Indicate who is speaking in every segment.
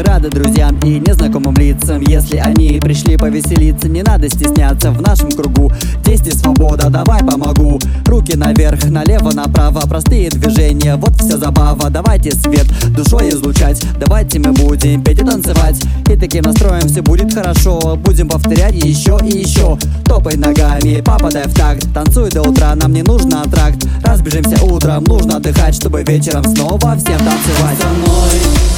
Speaker 1: надо друзьям и незнакомым лицам. Если они пришли повеселиться, не надо стесняться В нашем кругу. Действий свобода, давай помогу. Руки наверх, налево, направо, простые движения Вот вся забава, давайте свет душой излучать Давайте мы будем петь и танцевать. И таким настроем все будет хорошо. Будем повторять еще и еще Топай ногами, попадай в такт. Танцуй до утра, нам не нужно тракт. Разбежимся утром, нужно отдыхать Чтобы вечером снова всем танцевать.
Speaker 2: Со мной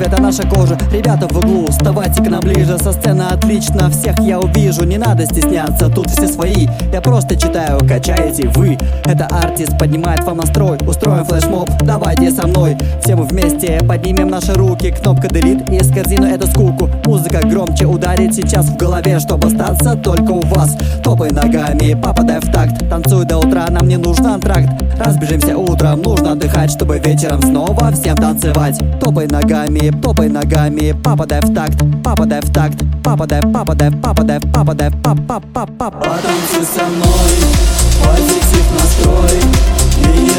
Speaker 1: цвета наша кожа. Ребята в углу, вставайте к нам ближе. Со сцены отлично, всех я увижу. Не надо стесняться, тут все свои. Я просто читаю, качаете вы. Это артист поднимает вам настрой. Устроим флешмоб, давайте со мной. Все мы вместе поднимем наши руки. Кнопка delete из корзины эту скуку. Музыка громче ударит сейчас в голове. Чтобы остаться только у вас. Топай ногами, попадай в такт. Танцуй до утра, нам не нужно антракт. Разбежимся утром, нужно отдыхать Чтобы вечером снова всем танцевать. Топай ногами, топай ногами Попадай в такт, попадай в такт Попадай, попадай, попадай, попадай, пап пап пап пап.
Speaker 2: Потанцуй со мной, позитив настрой